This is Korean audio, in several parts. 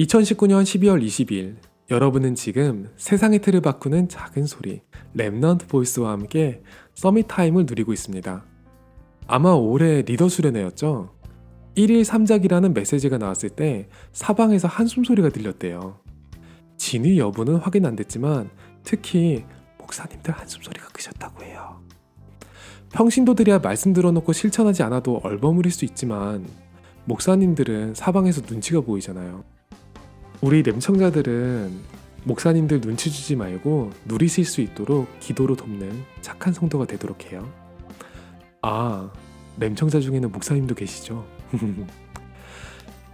2019년 12월 20일 여러분은 지금 세상의 틀을 바꾸는 작은 소리 Remnant Voice와 함께 Summit Time을 누리고 있습니다. 아마 올해 리더 수련회였죠. 1일 3작이라는 메시지가 나왔을 때 사방에서 한숨 소리가 들렸대요. 진위 여부는 확인 안 됐지만 특히 목사님들 한숨 소리가 크셨다고 해요. 평신도들이야 말씀 들어놓고 실천하지 않아도 얼버무릴 수 있지만 목사님들은 사방에서 눈치가 보이잖아요. 우리 렘청자들은 목사님들 눈치 주지 말고 누리실 수 있도록 기도로 돕는 착한 성도가 되도록 해요. 아, 렘청자 중에는 목사님도 계시죠?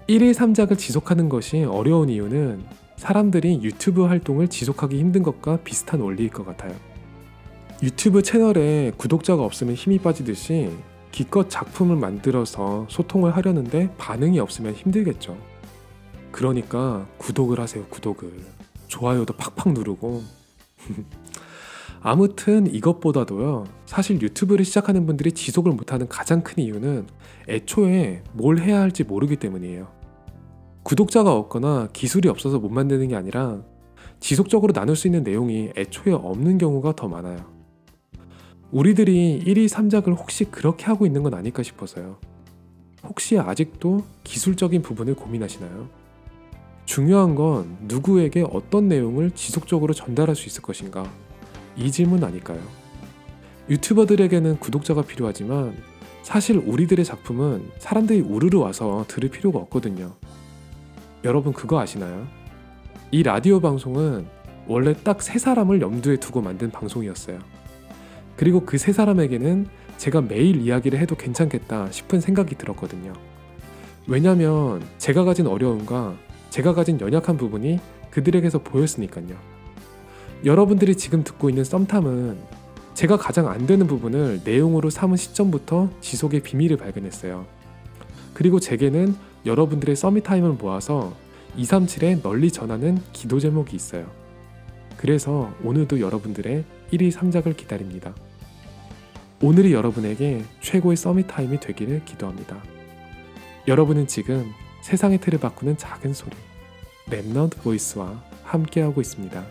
1일 3작을 지속하는 것이 어려운 이유는 사람들이 유튜브 활동을 지속하기 힘든 것과 비슷한 원리일 것 같아요. 유튜브 채널에 구독자가 없으면 힘이 빠지듯이 기껏 작품을 만들어서 소통을 하려는데 반응이 없으면 힘들겠죠. 그러니까 구독을 하세요, 구독을. 좋아요도 팍팍 누르고. 아무튼 이것보다도요, 사실 유튜브를 시작하는 분들이 지속을 못하는 가장 큰 이유는 애초에 뭘 해야 할지 모르기 때문이에요. 구독자가 없거나 기술이 없어서 못 만드는 게 아니라 지속적으로 나눌 수 있는 내용이 애초에 없는 경우가 더 많아요. 우리들이 1위 3작을 혹시 그렇게 하고 있는 건 아닐까 싶어서요. 혹시 아직도 기술적인 부분을 고민하시나요? 중요한 건 누구에게 어떤 내용을 지속적으로 전달할 수 있을 것인가? 이 질문 아닐까요? 유튜버들에게는 구독자가 필요하지만 사실 우리들의 작품은 사람들이 우르르 와서 들을 필요가 없거든요. 여러분 그거 아시나요? 이 라디오 방송은 원래 딱 세 사람을 염두에 두고 만든 방송이었어요. 그리고 그 세 사람에게는 제가 매일 이야기를 해도 괜찮겠다 싶은 생각이 들었거든요. 왜냐면 제가 가진 어려움과 제가 가진 연약한 부분이 그들에게서 보였으니까요. 여러분들이 지금 듣고 있는 썸탐은 제가 가장 안 되는 부분을 내용으로 삼은 시점부터 지속의 비밀을 발견했어요. 그리고 제게는 여러분들의 서밋 타임을 모아서 237에 널리 전하는 기도 제목이 있어요. 그래서 오늘도 여러분들의 1일 3작을 기다립니다. 오늘이 여러분에게 최고의 Summit Time이 되기를 기도합니다. 여러분은 지금 세상의 틀을 바꾸는 작은 소리 Remnant Voice와 함께하고 있습니다.